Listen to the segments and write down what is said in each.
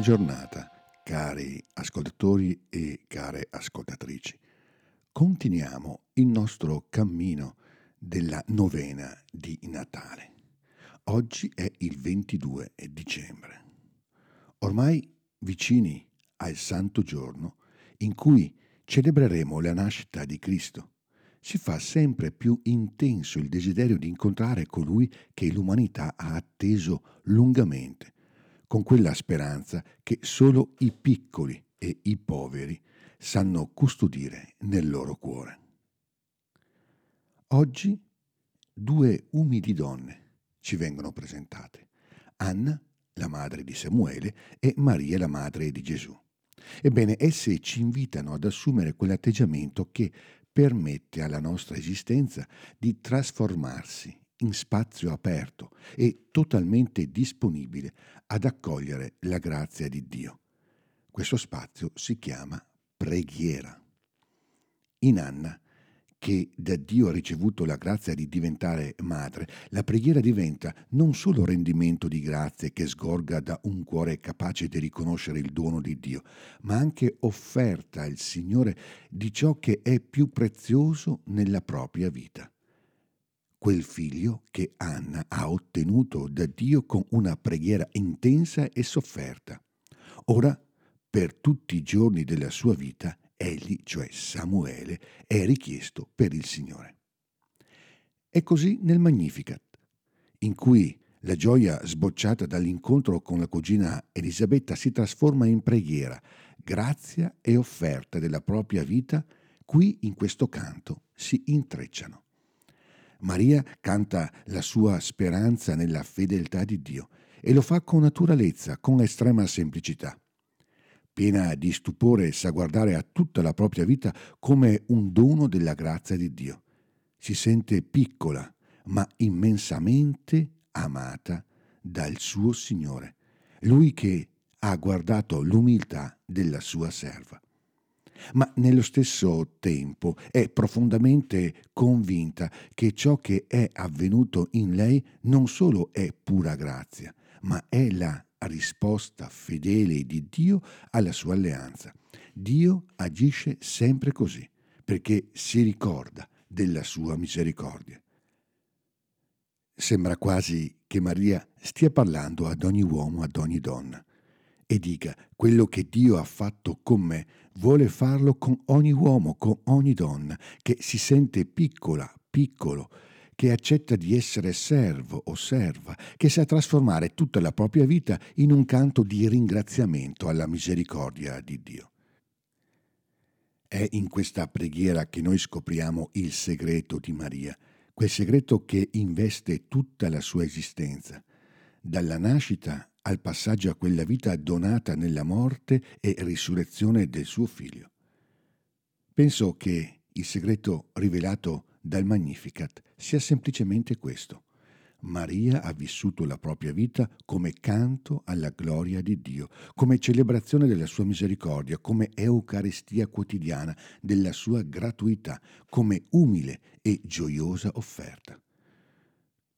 giornata, cari ascoltatori e care ascoltatrici. Continuiamo il nostro cammino della novena di Natale. Oggi è il 22 dicembre. Ormai vicini al santo giorno in cui celebreremo la nascita di Cristo, si fa sempre più intenso il desiderio di incontrare colui che l'umanità ha atteso lungamente con quella speranza che solo i piccoli e i poveri sanno custodire nel loro cuore. Oggi due umili donne ci vengono presentate, Anna, la madre di Samuele, e Maria, la madre di Gesù. Ebbene, esse ci invitano ad assumere quell'atteggiamento che permette alla nostra esistenza di trasformarsi in spazio aperto e totalmente disponibile ad accogliere la grazia di Dio. Questo spazio si chiama preghiera. In Anna, che da Dio ha ricevuto la grazia di diventare madre, la preghiera diventa non solo rendimento di grazie che sgorga da un cuore capace di riconoscere il dono di Dio, ma anche offerta al Signore di ciò che è più prezioso nella propria vita quel figlio che Anna ha ottenuto da Dio con una preghiera intensa e sofferta. Ora, per tutti i giorni della sua vita, egli, cioè Samuele, è richiesto per il Signore. È così nel Magnificat, in cui la gioia sbocciata dall'incontro con la cugina Elisabetta si trasforma in preghiera, grazia e offerta della propria vita, qui in questo canto si intrecciano. Maria canta la sua speranza nella fedeltà di Dio e lo fa con naturalezza, con estrema semplicità. Piena di stupore sa guardare a tutta la propria vita come un dono della grazia di Dio. Si sente piccola, ma immensamente amata dal suo Signore, lui che ha guardato l'umiltà della sua serva ma nello stesso tempo è profondamente convinta che ciò che è avvenuto in lei non solo è pura grazia, ma è la risposta fedele di Dio alla sua alleanza. Dio agisce sempre così, perché si ricorda della sua misericordia. Sembra quasi che Maria stia parlando ad ogni uomo, ad ogni donna e dica quello che Dio ha fatto con me, vuole farlo con ogni uomo, con ogni donna che si sente piccola, piccolo, che accetta di essere servo o serva, che sa trasformare tutta la propria vita in un canto di ringraziamento alla misericordia di Dio. È in questa preghiera che noi scopriamo il segreto di Maria, quel segreto che investe tutta la sua esistenza, dalla nascita al passaggio a quella vita donata nella morte e risurrezione del suo figlio. Penso che il segreto rivelato dal Magnificat sia semplicemente questo. Maria ha vissuto la propria vita come canto alla gloria di Dio, come celebrazione della sua misericordia, come Eucaristia quotidiana della sua gratuità, come umile e gioiosa offerta.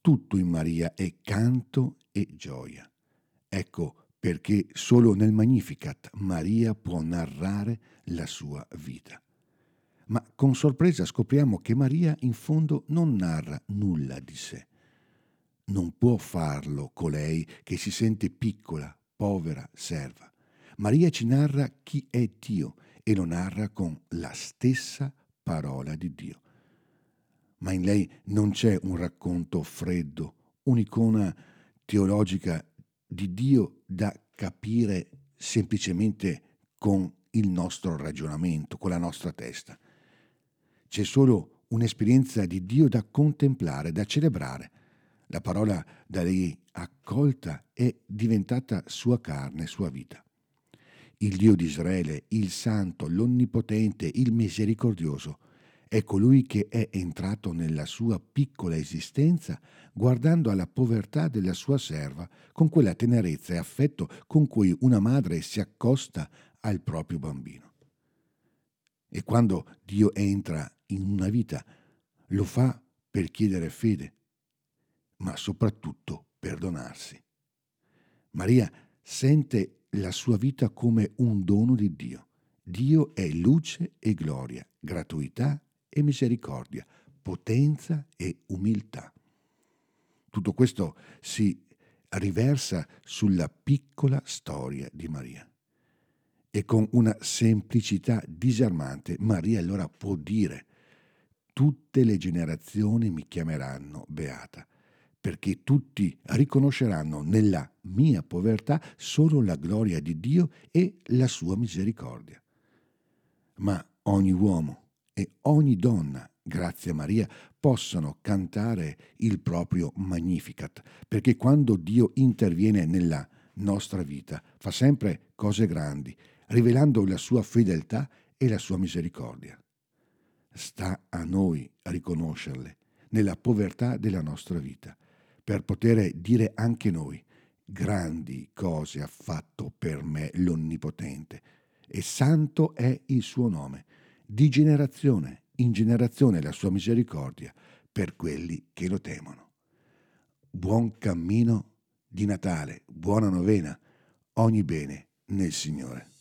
Tutto in Maria è canto e gioia. Ecco perché solo nel Magnificat Maria può narrare la sua vita. Ma con sorpresa scopriamo che Maria in fondo non narra nulla di sé. Non può farlo colei che si sente piccola, povera, serva. Maria ci narra chi è Dio e lo narra con la stessa parola di Dio. Ma in lei non c'è un racconto freddo, un'icona teologica di Dio da capire semplicemente con il nostro ragionamento, con la nostra testa. C'è solo un'esperienza di Dio da contemplare, da celebrare. La parola da lei accolta è diventata sua carne, sua vita. Il Dio di Israele, il Santo, l'Onnipotente, il Misericordioso, è colui che è entrato nella sua piccola esistenza guardando alla povertà della sua serva con quella tenerezza e affetto con cui una madre si accosta al proprio bambino. E quando Dio entra in una vita, lo fa per chiedere fede, ma soprattutto per donarsi. Maria sente la sua vita come un dono di Dio. Dio è luce e gloria, gratuità e misericordia, potenza e umiltà. Tutto questo si riversa sulla piccola storia di Maria. E con una semplicità disarmante Maria allora può dire, tutte le generazioni mi chiameranno beata, perché tutti riconosceranno nella mia povertà solo la gloria di Dio e la sua misericordia. Ma ogni uomo e ogni donna, grazie a Maria, possono cantare il proprio Magnificat, perché quando Dio interviene nella nostra vita fa sempre cose grandi, rivelando la sua fedeltà e la sua misericordia. Sta a noi riconoscerle nella povertà della nostra vita, per poter dire anche noi, grandi cose ha fatto per me l'Onnipotente, e santo è il suo nome, di generazione in generazione la sua misericordia per quelli che lo temono. Buon cammino di Natale, buona novena, ogni bene nel Signore.